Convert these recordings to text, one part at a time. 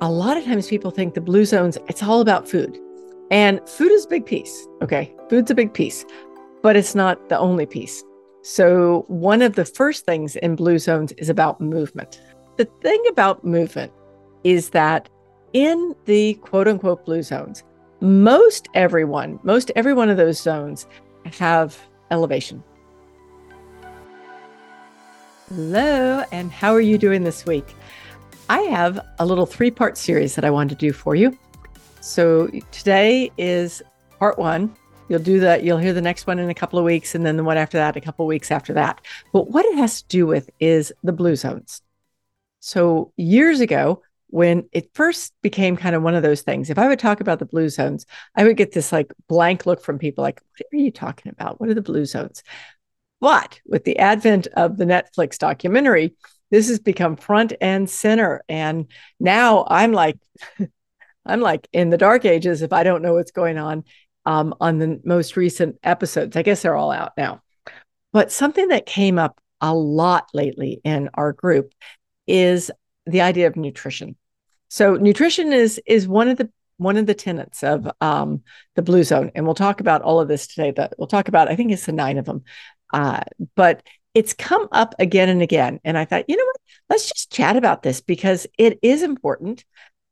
a lot of times people think the blue zones, it's all about food. And food is a big piece. Okay. Food's a big piece, but it's not the only piece. So, one of the first things in blue zones is about movement. The thing about movement is that in the quote unquote blue zones, most everyone, most every one of those zones have elevation. Hello, and how are you doing this week? I have a little three part series that I want to do for you. So today is part one. You'll do that. You'll hear the next one in a couple of weeks, and then the one after that, a couple of weeks after that. But what it has to do with is the blue zones. So years ago, when it first became kind of one of those things, if I would talk about the blue zones, I would get this like blank look from people like, what are you talking about? What are the blue zones? But with the advent of the Netflix documentary, this has become front and center. And now I'm like, I'm like in the dark ages if I don't know what's going on um, on the most recent episodes. I guess they're all out now. But something that came up a lot lately in our group is the idea of nutrition. So nutrition is is one of the one of the tenets of um, the blue zone, and we'll talk about all of this today. That we'll talk about. I think it's the nine of them, uh, but it's come up again and again. And I thought, you know what? Let's just chat about this because it is important.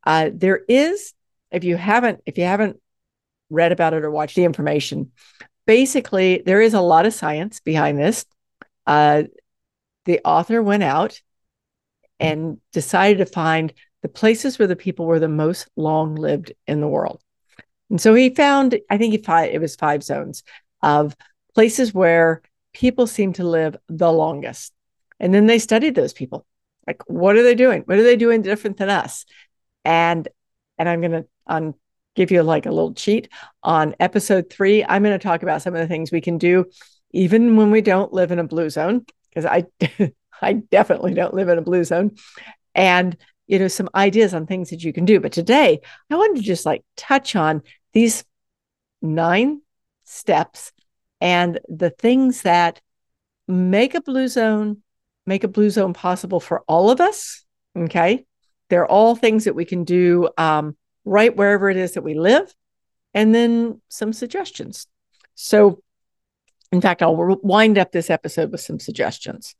Uh, there is, if you haven't, if you haven't read about it or watched the information, basically there is a lot of science behind this. Uh, the author went out and decided to find the places where the people were the most long lived in the world. And so he found, I think he five, it was five zones of places where people seem to live the longest. And then they studied those people. Like, what are they doing? What are they doing different than us? And and I'm gonna on give you like a little cheat on episode three. I'm to talk about some of the things we can do, even when we don't live in a blue zone, because I I definitely don't live in a blue zone, and you know some ideas on things that you can do. But today I wanted to just like touch on these nine steps and the things that make a blue zone make a blue zone possible for all of us okay? They're all things that we can do um, right wherever it is that we live and then some suggestions. So in fact i'll wind up this episode with some suggestions.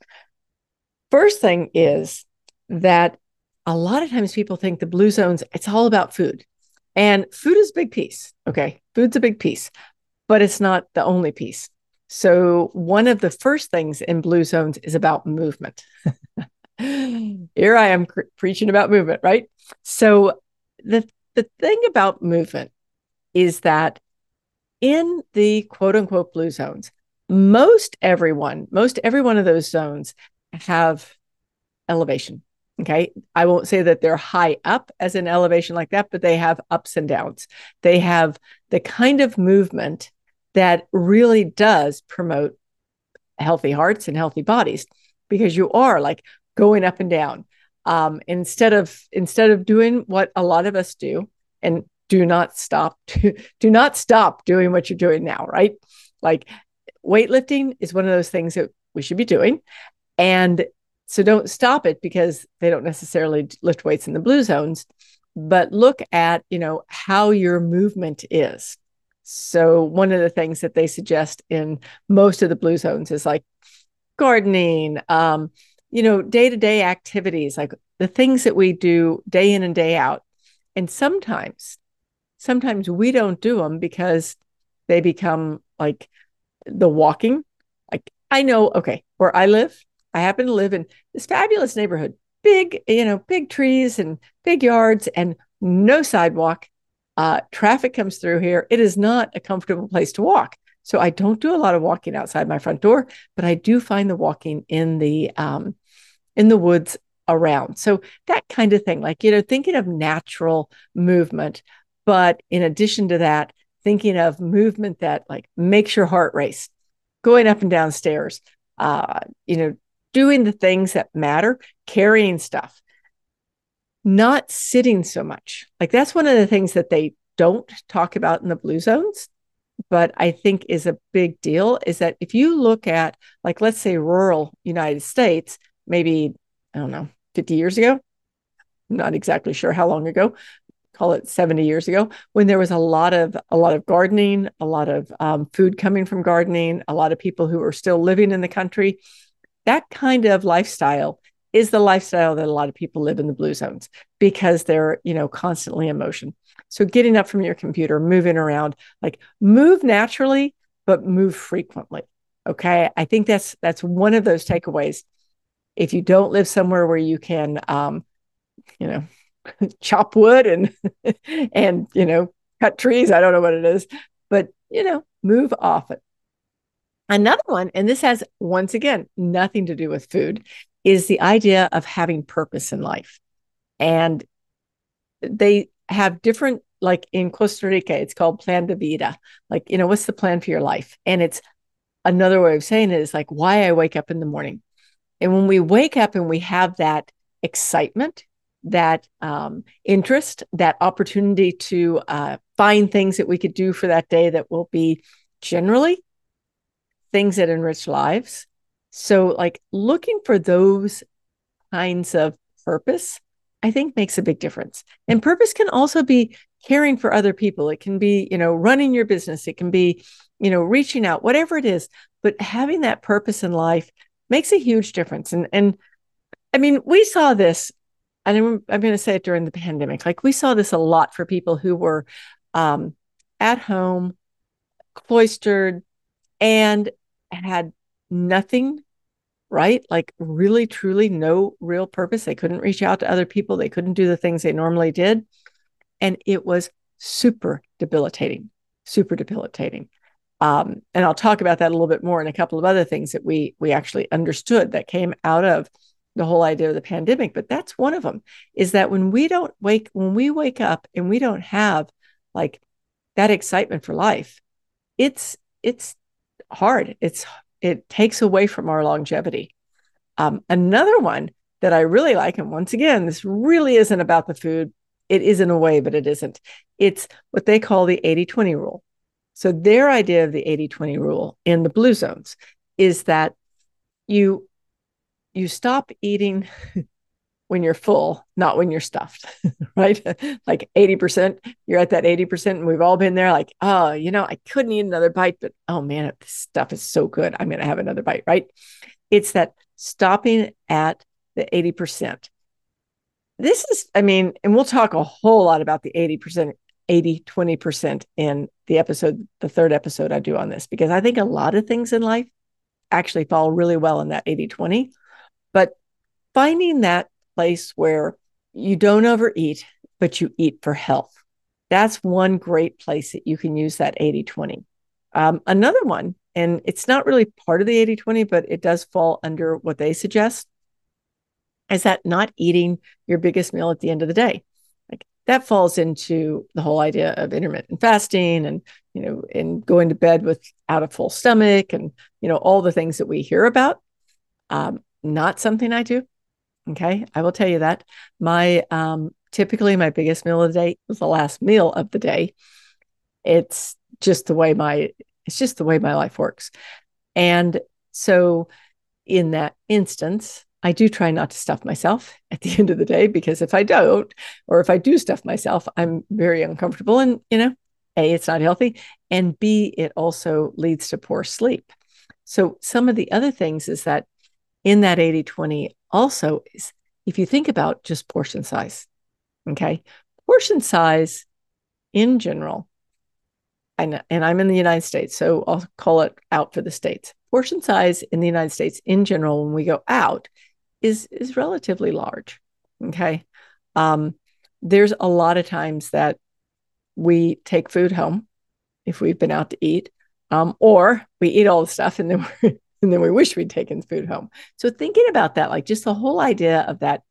First thing is that a lot of times people think the blue zones it's all about food. And food is a big piece okay? Food's a big piece but it's not the only piece. So, one of the first things in Blue Zones is about movement. Here I am preaching about movement, right? So, the, the thing about movement is that in the quote unquote blue zones, most everyone, most every one of those zones have elevation. Okay. I won't say that they're high up as an elevation like that, but they have ups and downs. They have the kind of movement that really does promote healthy hearts and healthy bodies because you are like going up and down um, instead of instead of doing what a lot of us do and do not stop do not stop doing what you're doing now right like weightlifting is one of those things that we should be doing and so don't stop it because they don't necessarily lift weights in the blue zones but look at you know how your movement is so one of the things that they suggest in most of the blue zones is like gardening, um, you know, day-to-day activities, like the things that we do day in and day out. And sometimes, sometimes we don't do them because they become like the walking. Like I know, okay, where I live, I happen to live in this fabulous neighborhood, big, you know, big trees and big yards and no sidewalk uh, traffic comes through here. It is not a comfortable place to walk. So I don't do a lot of walking outside my front door, but I do find the walking in the um, in the woods around. So that kind of thing, like you know, thinking of natural movement, but in addition to that, thinking of movement that like makes your heart race, going up and down stairs, uh, you know, doing the things that matter, carrying stuff not sitting so much. Like that's one of the things that they don't talk about in the blue zones, but I think is a big deal is that if you look at like let's say rural United States, maybe I don't know, 50 years ago, I'm not exactly sure how long ago, call it 70 years ago, when there was a lot of a lot of gardening, a lot of um, food coming from gardening, a lot of people who are still living in the country. That kind of lifestyle is the lifestyle that a lot of people live in the blue zones because they're you know constantly in motion. So getting up from your computer, moving around, like move naturally, but move frequently. Okay. I think that's that's one of those takeaways. If you don't live somewhere where you can um, you know, chop wood and and you know, cut trees, I don't know what it is, but you know, move often. Another one, and this has once again nothing to do with food, is the idea of having purpose in life. And they have different like in Costa Rica, it's called plan de vida. Like, you know, what's the plan for your life? And it's another way of saying it is like why I wake up in the morning. And when we wake up and we have that excitement, that um, interest, that opportunity to uh, find things that we could do for that day that will be generally things that enrich lives. So, like looking for those kinds of purpose, I think makes a big difference. And purpose can also be caring for other people. It can be, you know, running your business. It can be, you know, reaching out, whatever it is. But having that purpose in life makes a huge difference. And and I mean, we saw this, and I'm, I'm going to say it during the pandemic. Like we saw this a lot for people who were um, at home, cloistered, and had nothing right? Like really, truly no real purpose. They couldn't reach out to other people. They couldn't do the things they normally did. And it was super debilitating, super debilitating. Um, and I'll talk about that a little bit more in a couple of other things that we we actually understood that came out of the whole idea of the pandemic. But that's one of them is that when we don't wake, when we wake up and we don't have like that excitement for life, it's it's hard. It's it takes away from our longevity. Um, another one that I really like, and once again, this really isn't about the food. It is in a way, but it isn't. It's what they call the 80 20 rule. So, their idea of the 80 20 rule in the blue zones is that you you stop eating when you're full, not when you're stuffed, right? like 80%, you're at that 80%. And we've all been there, like, oh, you know, I couldn't eat another bite, but oh man, this stuff is so good. I'm going to have another bite, right? It's that stopping at the 80%. This is, I mean, and we'll talk a whole lot about the 80%, 80, 20% in the episode, the third episode I do on this, because I think a lot of things in life actually fall really well in that 80, 20. But finding that place where you don't overeat, but you eat for health. That's one great place that you can use that 80 20. Um, another one, and it's not really part of the 80 20, but it does fall under what they suggest, is that not eating your biggest meal at the end of the day. Like that falls into the whole idea of intermittent fasting and, you know, and going to bed without a full stomach and, you know, all the things that we hear about. Um, not something I do. Okay. I will tell you that. My um typically my biggest meal of the day is the last meal of the day. It's just the way my it's just the way my life works. And so in that instance, I do try not to stuff myself at the end of the day because if I don't, or if I do stuff myself, I'm very uncomfortable. And, you know, A, it's not healthy. And B, it also leads to poor sleep. So some of the other things is that in that 80 20 also is if you think about just portion size, okay, portion size in general, and, and I'm in the United States, so I'll call it out for the States. Portion size in the United States in general, when we go out, is is relatively large. Okay. Um, there's a lot of times that we take food home if we've been out to eat, um, or we eat all the stuff and then we're and then we wish we'd taken food home. So thinking about that, like just the whole idea of that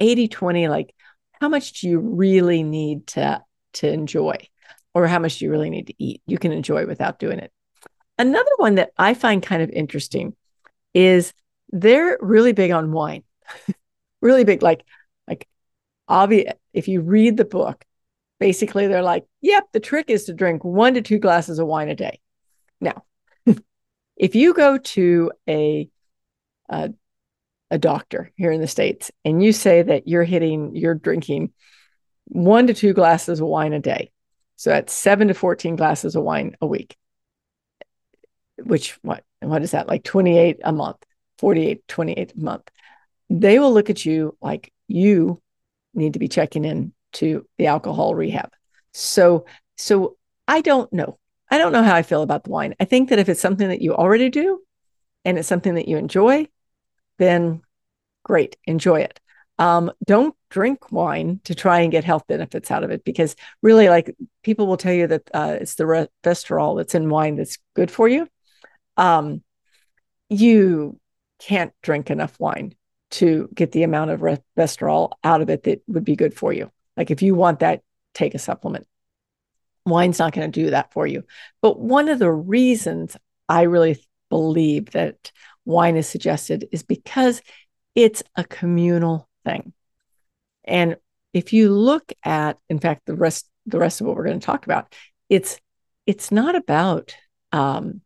80 20, like how much do you really need to, to enjoy or how much do you really need to eat? You can enjoy without doing it. Another one that I find kind of interesting is they're really big on wine, really big, like, like obvious. If you read the book, basically they're like, yep, the trick is to drink one to two glasses of wine a day. Now, if you go to a, a, a doctor here in the States and you say that you're hitting, you're drinking one to two glasses of wine a day. So that's seven to 14 glasses of wine a week, which what, what is that? Like 28 a month, 48, 28 a month. They will look at you like you need to be checking in to the alcohol rehab. So, so I don't know. I don't know how I feel about the wine. I think that if it's something that you already do and it's something that you enjoy, then great, enjoy it. Um, don't drink wine to try and get health benefits out of it because really, like people will tell you that uh, it's the resveratrol that's in wine that's good for you. Um, you can't drink enough wine to get the amount of resveratrol out of it that would be good for you. Like if you want that, take a supplement. Wine's not going to do that for you. But one of the reasons I really believe that wine is suggested is because it's a communal thing. And if you look at, in fact, the rest the rest of what we're going to talk about, it's it's not about um,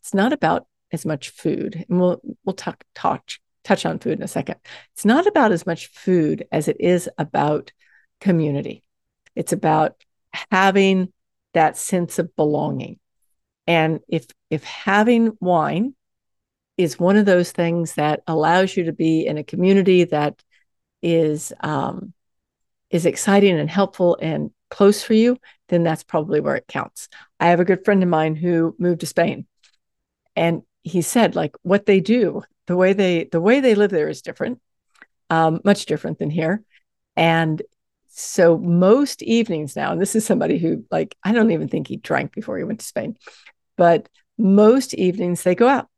it's not about as much food. And we'll we'll talk touch touch on food in a second. It's not about as much food as it is about community. It's about having that sense of belonging. And if if having wine is one of those things that allows you to be in a community that is um, is exciting and helpful and close for you, then that's probably where it counts. I have a good friend of mine who moved to Spain, and he said like what they do, the way they the way they live there is different, um, much different than here, and so most evenings now, and this is somebody who like I don't even think he drank before he went to Spain, but most evenings they go out.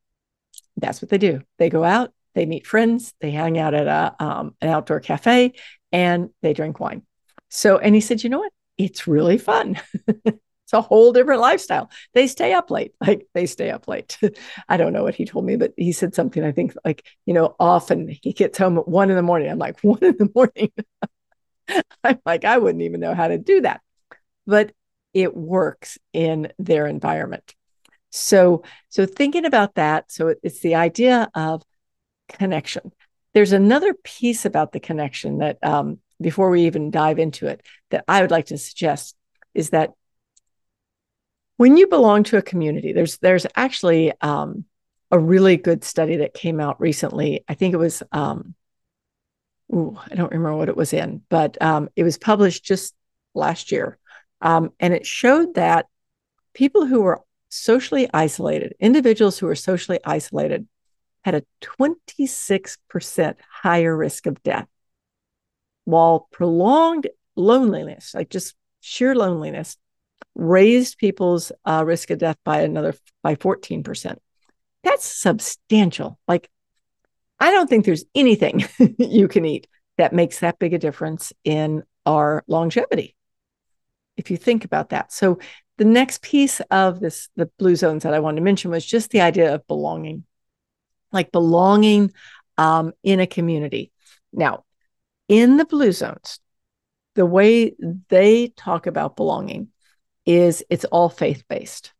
That's what they do. They go out, they meet friends, they hang out at a um, an outdoor cafe, and they drink wine. So, and he said, you know what? It's really fun. it's a whole different lifestyle. They stay up late, like they stay up late. I don't know what he told me, but he said something. I think like you know, often he gets home at one in the morning. I'm like one in the morning. I'm like, I wouldn't even know how to do that. But it works in their environment. So, so thinking about that, so it's the idea of connection. There's another piece about the connection that, um, before we even dive into it, that I would like to suggest is that when you belong to a community, there's there's actually um, a really good study that came out recently. I think it was um, ooh, I don't remember what it was in, but um, it was published just last year. Um, and it showed that people who were socially isolated, individuals who were socially isolated, had a 26% higher risk of death, while prolonged loneliness, like just sheer loneliness, raised people's uh, risk of death by another by 14%. That's substantial. Like I don't think there's anything you can eat that makes that big a difference in our longevity. If you think about that. So the next piece of this, the blue zones that I wanted to mention was just the idea of belonging, like belonging um, in a community. Now, in the blue zones, the way they talk about belonging is it's all faith based.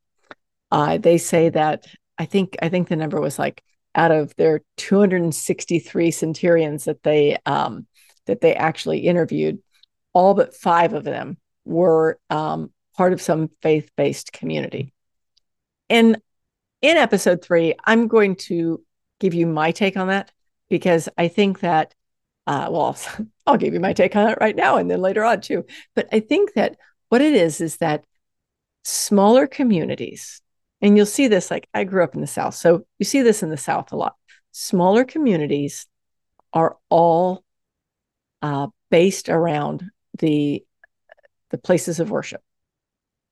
Uh, they say that I think I think the number was like out of their 263 centurions that they um, that they actually interviewed, all but five of them were um, part of some faith-based community. And in episode three, I'm going to give you my take on that because I think that, uh, well, I'll give you my take on it right now and then later on too. But I think that what it is is that smaller communities and you'll see this like I grew up in the South. So you see this in the South a lot. Smaller communities are all uh, based around the the places of worship.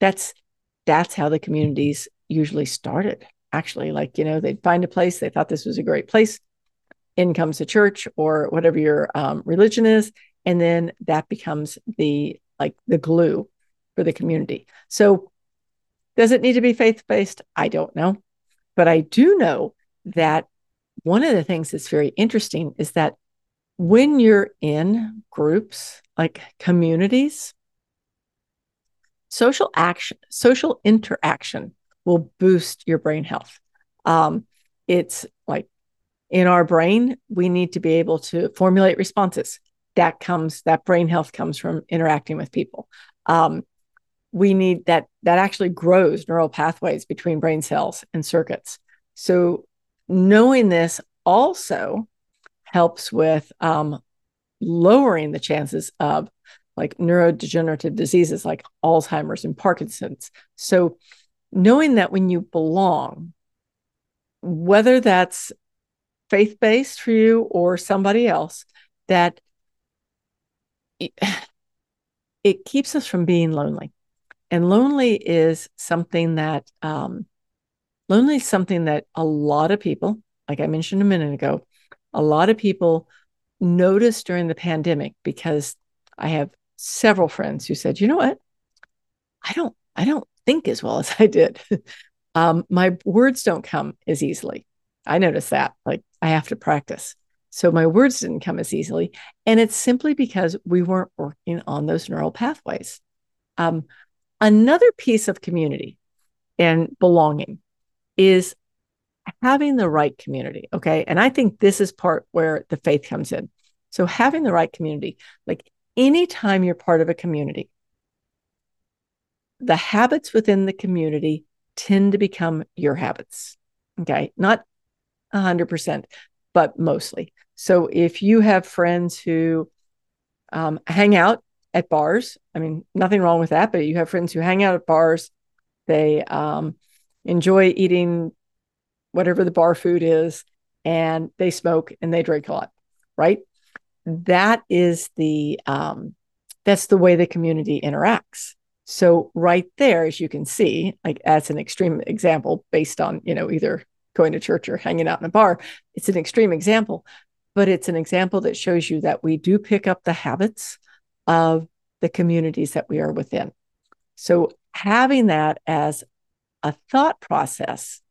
That's that's how the communities usually started. Actually, like you know, they'd find a place they thought this was a great place. In comes a church or whatever your um, religion is, and then that becomes the like the glue for the community. So does it need to be faith based? I don't know. But I do know that one of the things that's very interesting is that when you're in groups like communities, social action, social interaction will boost your brain health. Um, it's like in our brain, we need to be able to formulate responses. That comes, that brain health comes from interacting with people. Um, we need that, that actually grows neural pathways between brain cells and circuits. So, knowing this also helps with um, lowering the chances of like neurodegenerative diseases like Alzheimer's and Parkinson's. So, knowing that when you belong, whether that's faith based for you or somebody else, that it, it, keeps us from being lonely. And lonely is something that, um, lonely is something that a lot of people, like I mentioned a minute ago, a lot of people noticed during the pandemic because I have several friends who said, you know what? I don't, I don't think as well as I did. um, my words don't come as easily. I noticed that. Like I have to practice. So my words didn't come as easily. And it's simply because we weren't working on those neural pathways. Um, another piece of community and belonging is having the right community. Okay. And I think this is part where the faith comes in. So having the right community, like anytime you're part of a community, the habits within the community tend to become your habits. Okay. Not 100%, but mostly. So if you have friends who um, hang out at bars, I mean, nothing wrong with that, but you have friends who hang out at bars, they um, enjoy eating whatever the bar food is, and they smoke and they drink a lot, right? That is the um, that's the way the community interacts. So right there, as you can see, like as an extreme example based on you know either going to church or hanging out in a bar, it's an extreme example, but it's an example that shows you that we do pick up the habits of the communities that we are within. So having that as a thought process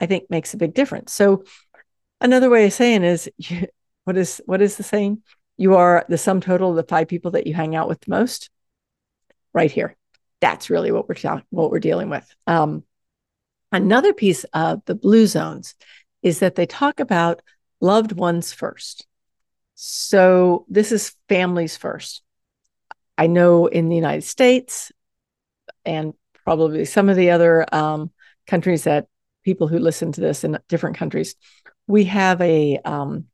I think makes a big difference. So another way of saying is what is what is the saying? You are the sum total of the five people that you hang out with the most. Right here. That's really what we're what we're dealing with. Um, another piece of the blue zones is that they talk about loved ones first. So this is families first. I know in the United States and probably some of the other um, countries that people who listen to this in different countries, we have a um,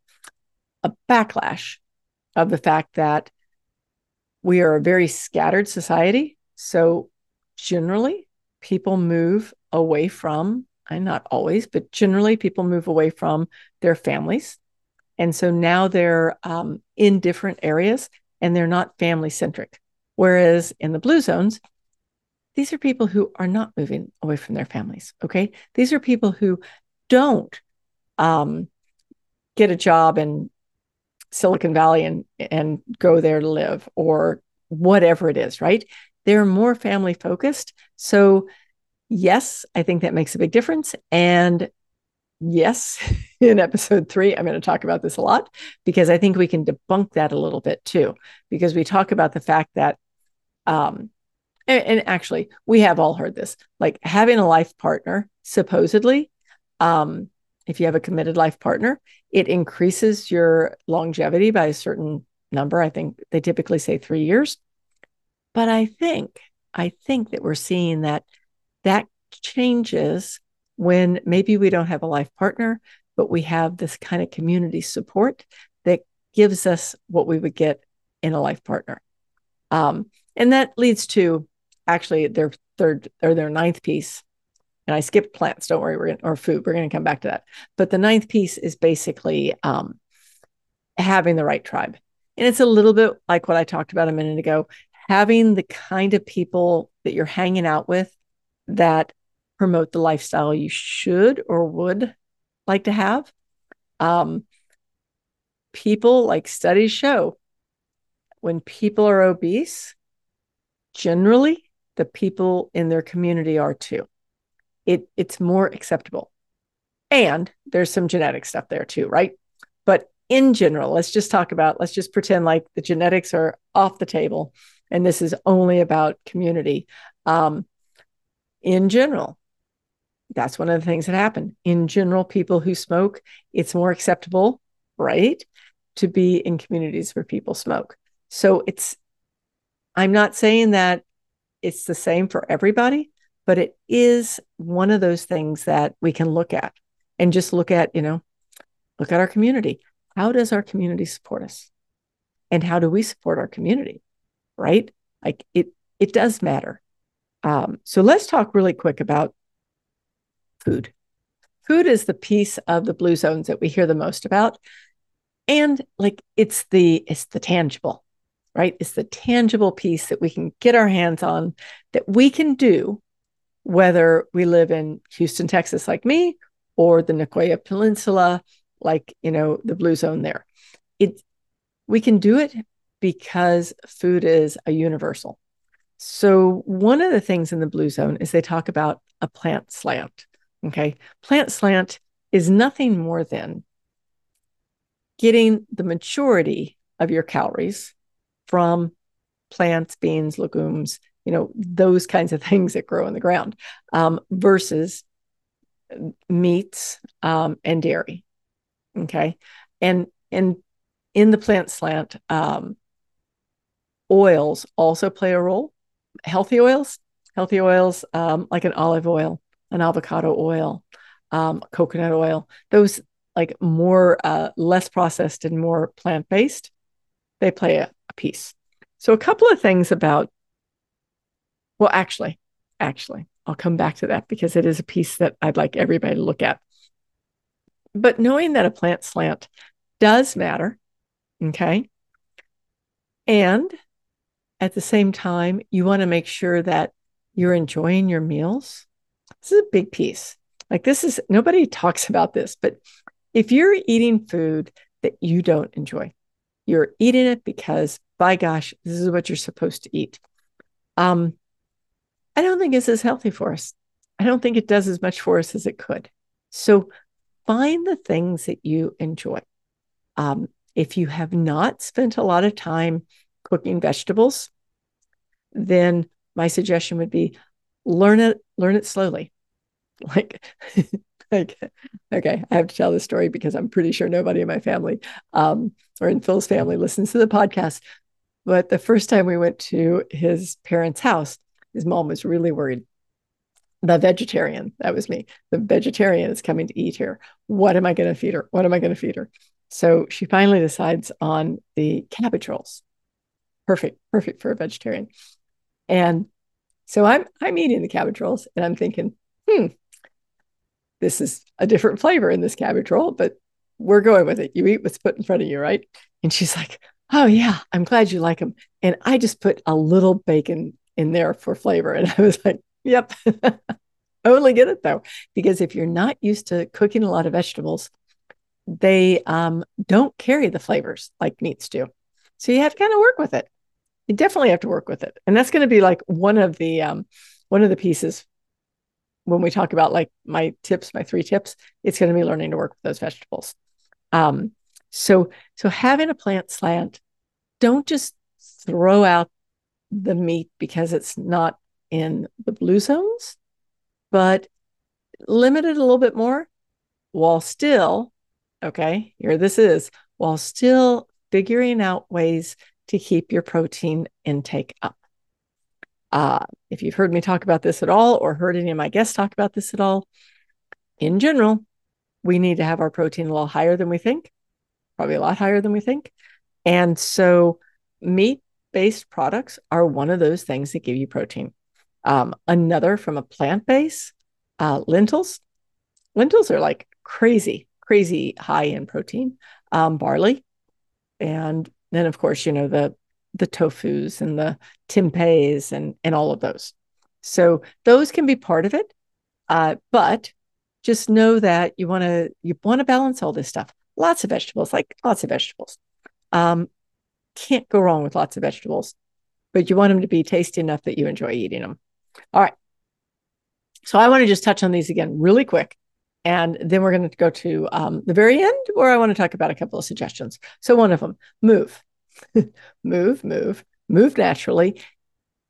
a backlash of the fact that we are a very scattered society. So generally, people move away from, and not always, but generally, people move away from their families, and so now they're um, in different areas and they're not family centric. Whereas in the blue zones, these are people who are not moving away from their families. Okay. These are people who don't um, get a job in Silicon Valley and, and go there to live or whatever it is, right? They're more family focused. So, yes, I think that makes a big difference. And yes, in episode three, I'm going to talk about this a lot because I think we can debunk that a little bit too, because we talk about the fact that um, and, and actually we have all heard this like having a life partner supposedly um, if you have a committed life partner it increases your longevity by a certain number. I think they typically say three years. But i think i think that we're seeing that that changes when maybe we don't have a life partner but we have this kind of community support that gives us what we would get in a life partner um, and that leads to actually their third or their ninth piece and I skipped plants. Don't worry, we're gonna, or food. We're going to come back to that. But the ninth piece is basically um, having the right tribe, and it's a little bit like what I talked about a minute ago. Having the kind of people that you're hanging out with that promote the lifestyle you should or would like to have. Um, people like studies show when people are obese, generally the people in their community are too. It it's more acceptable. And there's some genetic stuff there too, right? But in general, let's just talk about let's just pretend like the genetics are off the table and this is only about community. Um, in general, that's one of the things that happen. In general, people who smoke, it's more acceptable, right, to be in communities where people smoke. So it's, I'm not saying that it's the same for everybody, but it is one of those things that we can look at and just look at, you know, look at our community. How does our community support us? And how do we support our community? Right? Like it, it does matter. Um, so let's talk really quick about food. Food is the piece of the blue zones that we hear the most about. And like it's the it's the tangible, right? It's the tangible piece that we can get our hands on that we can do whether we live in Houston, Texas like me or the Nicoya Peninsula like, you know, the blue zone there. It we can do it because food is a universal. So one of the things in the blue zone is they talk about a plant slant. Okay. Plant slant is nothing more than getting the maturity of your calories from plants, beans, legumes, you know, those kinds of things that grow in the ground um, versus meats um, and dairy. Okay. And, and in the plant slant, um, oils also play a role. Healthy oils, healthy oils um, like an olive oil, an avocado oil, um, coconut oil, those like more uh, less processed and more plant based, they play a, a piece. So a couple of things about, well, actually, actually, I'll come back to that because it is a piece that I'd like everybody to look at. But knowing that a plant slant does matter, okay, and at the same time, you want to make sure that you're enjoying your meals. This is a big piece. Like, this is nobody talks about this, but if you're eating food that you don't enjoy, you're eating it because, by gosh, this is what you're supposed to eat. Um, I don't think it's as healthy for us. I don't think it does as much for us as it could. So find the things that you enjoy. Um, if you have not spent a lot of time cooking vegetables, then my suggestion would be learn it, learn it slowly. Like, like okay, I have to tell this story because I'm pretty sure nobody in my family um, or in Phil's family listens to the podcast. But the first time we went to his parents' house, his mom was really worried. The vegetarian, that was me. The vegetarian is coming to eat here. What am I going to feed her? What am I going to feed her? So she finally decides on the cabbage rolls. Perfect, perfect for a vegetarian. And so I'm I'm eating the cabbage rolls and I'm thinking, hmm, this is a different flavor in this cabbage roll, but we're going with it. You eat what's put in front of you, right? And she's like, Oh yeah, I'm glad you like them. And I just put a little bacon in there for flavor. And I was like, Yep. Only get it though, because if you're not used to cooking a lot of vegetables, they um, don't carry the flavors like meats do. So you have to kind of work with it. You definitely have to work with it, and that's going to be like one of the um, one of the pieces when we talk about like my tips, my three tips. It's going to be learning to work with those vegetables. Um, so so having a plant slant, don't just throw out the meat because it's not in the blue zones, but limit it a little bit more while still Okay, here this is while still figuring out ways to keep your protein intake up. Uh, if you've heard me talk about this at all or heard any of my guests talk about this at all, in general, we need to have our protein a little higher than we think, probably a lot higher than we think. And so, meat based products are one of those things that give you protein. Um, another from a plant base, uh, lentils. Lentils are like crazy crazy high in protein, um, barley, and then of course you know the the tofus and the tempehs and and all of those. So those can be part of it, uh, but just know that you want to you want to balance all this stuff. Lots of vegetables, like lots of vegetables. Um, can't go wrong with lots of vegetables, but you want them to be tasty enough that you enjoy eating them. All right. So I want to just touch on these again really quick. And then we're going to go to um, the very end where I want to talk about a couple of suggestions. So, one of them, move, move, move, move naturally,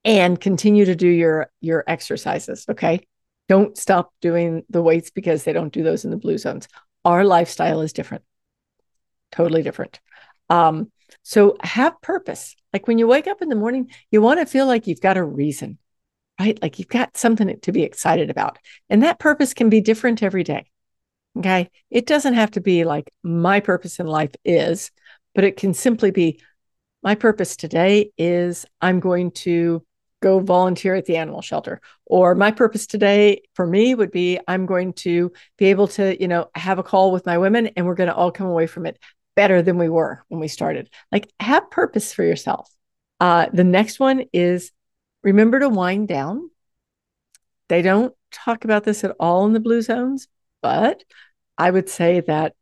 and continue to do your your exercises. Okay, don't stop doing the weights because they don't do those in the blue zones. Our lifestyle is different, totally different. Um, so have purpose. Like when you wake up in the morning, you want to feel like you've got a reason, right? Like you've got something to be excited about. And that purpose can be different every day. Okay. It doesn't have to be like my purpose in life is, but it can simply be my purpose today is I'm going to go volunteer at the animal shelter. Or my purpose today for me would be i'm going to be able to you know have a call with my women and we're going to all come away from it better than we were when we started. Like have purpose for yourself. Uh, the next one is remember to wind down. They don't talk about this at all in the blue zones but i would say that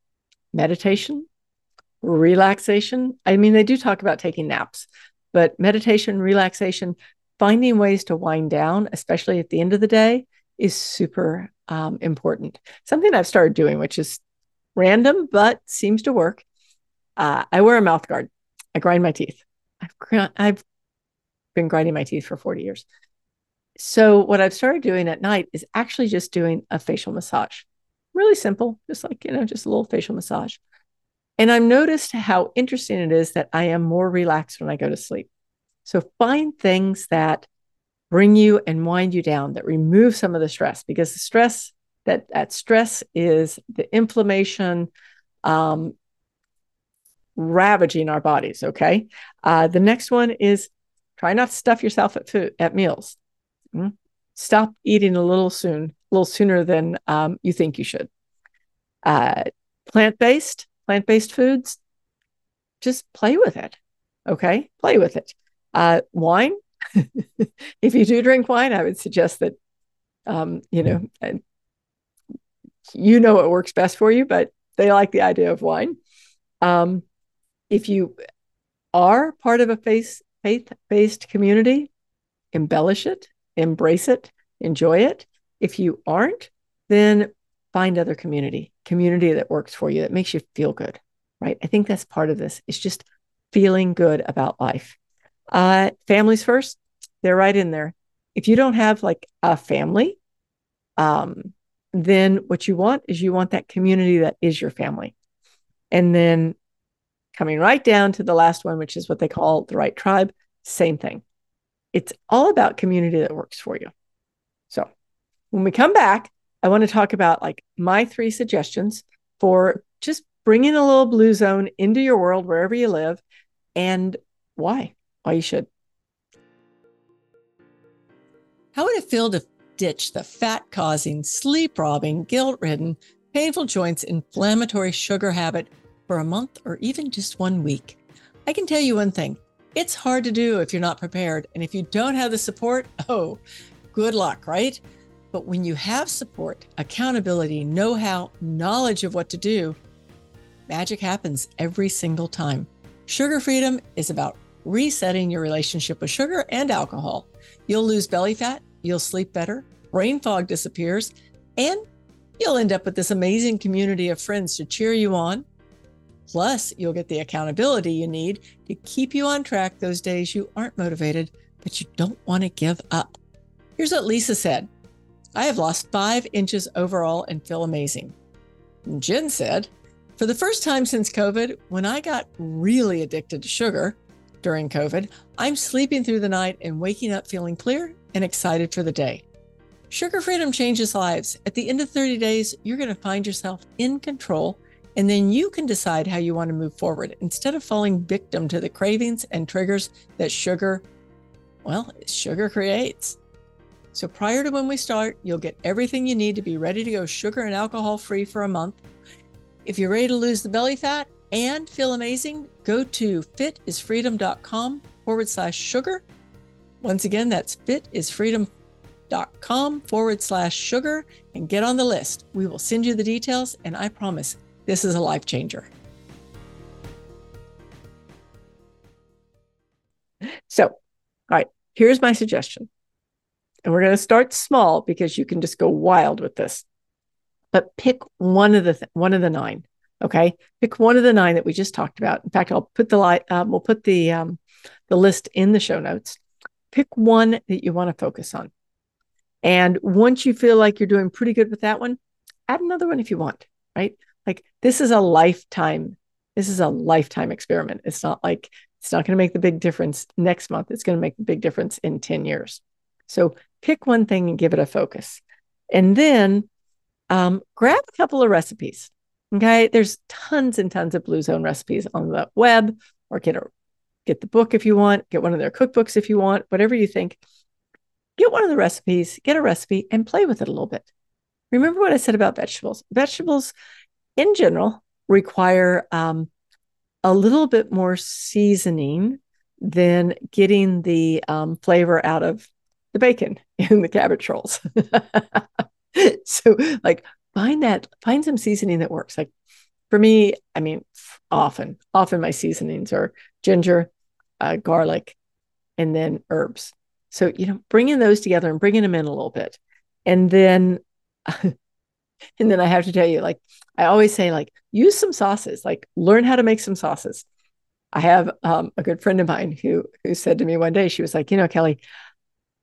meditation relaxation i mean they do talk about taking naps but meditation relaxation finding ways to wind down, especially at the end of the day, is super um, important. Something I've started doing, which is random but seems to work. Uh, I wear a mouth guard. I grind my teeth. I've, I've been grinding my teeth for 40 years. So, what I've started doing at night is actually just doing a facial massage. Really simple, just like, you know, just a little facial massage. And I've noticed how interesting it is that I am more relaxed when I go to sleep. So find things that bring you and wind you down, that remove some of the stress, because the stress that that stress is the inflammation um, ravaging our bodies. Okay. Uh, the next one is try not to stuff yourself at food at meals. Mm-hmm. Stop eating a little soon, a little sooner than um, you think you should. Uh, plant based, plant based foods, just play with it. Okay, play with it. Uh, wine, if you do drink wine, I would suggest that, um, you know, you know what works best for you, but they like the idea of wine. Um, if you are part of a faith based community, embellish it, embrace it, enjoy it. If you aren't, then find other community, community that works for you, that makes you feel good, right? I think that's part of this. It's just feeling good about life. Uh, families first, they're right in there. If you don't have like a family, um, then what you want is you want that community that is your family. And then coming right down to the last one, which is what they call the right tribe, same thing. It's all about community that works for you. So when we come back, I want to talk about like my three suggestions for just bringing a little blue zone into your world wherever you live and why why you should. How would it feel to ditch the fat causing, sleep robbing, guilt ridden, painful joints, inflammatory sugar habit for a month or even just one week? I can tell you one thing it's hard to do if you're not prepared. And if you don't have the support, oh, good luck, right? But when you have support, accountability, know how, knowledge of what to do, magic happens every single time. Sugar freedom is about resetting your relationship with sugar and alcohol. You'll lose belly fat, you'll sleep better, brain fog disappears, and you'll end up with this amazing community of friends to cheer you on. Plus, you'll get the accountability you need to keep you on track those days you aren't motivated, but you don't want to give up. Here's what Lisa said I have lost five inches overall and feel amazing. And Jen said, For the first time since COVID, when I got really addicted to sugar, during COVID, I'm sleeping through the night and waking up feeling clear and excited for the day. Sugar freedom changes lives. At the end of 30 days, you're going to find yourself in control, and then you can decide how you want to move forward instead of falling victim to the cravings and triggers that sugar, well, sugar creates. So prior to when we start, you'll get everything you need to be ready to go sugar and alcohol free for a month. If you're ready to lose the belly fat, and feel amazing, go to fitisfreedom.com forward slash sugar. Once again, that's fitisfreedom.com forward slash sugar and get on the list. We will send you the details, and I promise this is a life changer. So, all right, here's my suggestion. And we're going to start small because you can just go wild with this. But pick one of the th- one of the nine. Okay, pick one of the nine that we just talked about. In fact, I'll put the light. Um, we'll put the um, the list in the show notes. Pick one that you want to focus on, And once you feel like you're doing pretty good with that one, add another one if you want, right? Like this is a lifetime, this is a lifetime experiment. It's not like it's not going to make the big difference next month. It's going to make the big difference in 10 years. So pick one thing and give it a focus. And then um, grab a couple of recipes. Okay. There's tons and tons of Blue Zone recipes on the web or get a get the book if you want, get one of their cookbooks if you want, whatever you think. Get one of the recipes, get a recipe and play with it a little bit. Remember what I said about vegetables. Vegetables in general require um, a little bit more seasoning than getting the um, flavor out of the bacon in the cabbage rolls. so, like, find that, find some seasoning that works. Like, for me, I mean, often, often my seasonings are ginger, uh, garlic, and then herbs. So, you know, bringing those together and bringing them in a little bit. And then, and then I have to tell you, like, I always say, like, use some sauces, like, learn how to make some sauces. I have um, a good friend of mine who who said to me one day, she was like, you know, Kelly,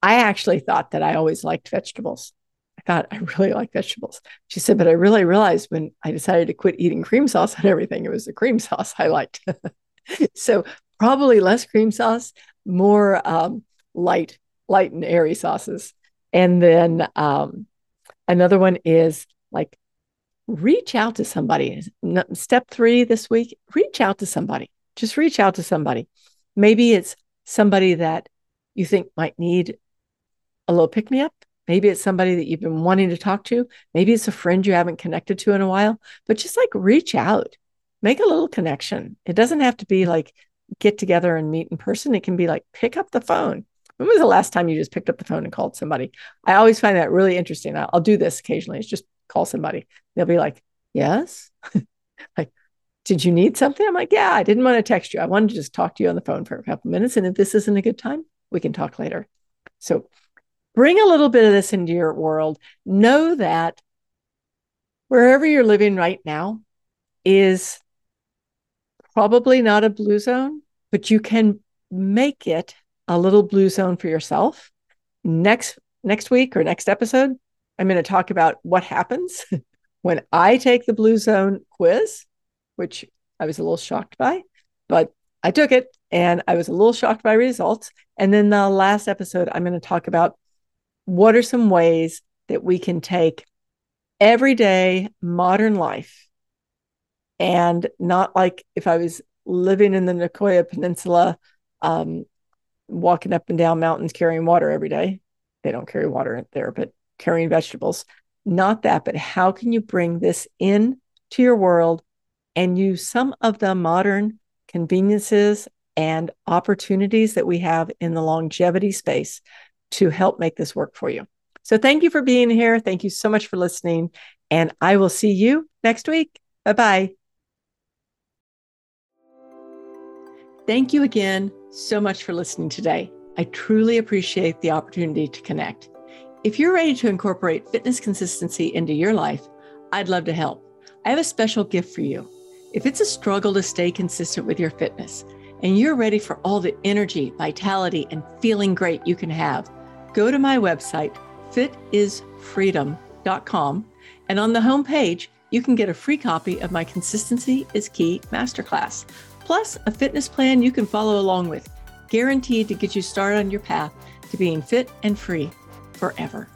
I actually thought that I always liked vegetables. I thought I really like vegetables. She said, but I really realized when I decided to quit eating cream sauce and everything, it was the cream sauce I liked. so probably less cream sauce, more um, light, light and airy sauces. And then um, another one is like reach out to somebody. Step three this week, reach out to somebody. Just reach out to somebody. Maybe it's somebody that you think might need a little pick me up. Maybe it's somebody that you've been wanting to talk to. Maybe it's a friend you haven't connected to in a while, but just like reach out, make a little connection. It doesn't have to be like get together and meet in person. It can be like pick up the phone. When was the last time you just picked up the phone and called somebody? I always find that really interesting. I'll, I'll do this occasionally. It's just call somebody. They'll be like, yes. like, did you need something? I'm like, yeah, I didn't want to text you. I wanted to just talk to you on the phone for a couple minutes. And if this isn't a good time, we can talk later. So bring a little bit of this into your world. Know that wherever you're living right now is probably not a blue zone, but you can make it a little blue zone for yourself. Next next week or next episode, I'm going to talk about what happens when I take the blue zone quiz, which I was a little shocked by, but I took it and I was a little shocked by results. And then the last episode, I'm going to talk about what are some ways that we can take everyday modern life and not like if I was living in the Nicoya Peninsula, um, walking up and down mountains carrying water every day. They don't carry water there, but carrying vegetables. Not that, but how can you bring this in to your world and use some of the modern conveniences and opportunities that we have in the longevity space to help make this work for you. So thank you for being here. Thank you so much for listening. And I will see you next week. Bye bye. Thank you again so much for listening today. I truly appreciate the opportunity to connect. If you're ready to incorporate fitness consistency into your life, I'd love to help. I have a special gift for you. If it's a struggle to stay consistent with your fitness and you're ready for all the energy, vitality, and feeling great you can have, go to my website, fitisfreedom.com, and on the homepage, you can get a free copy of my Consistency is Key Masterclass, plus a fitness plan you can follow along with, guaranteed to get you started on your path to being fit and free forever.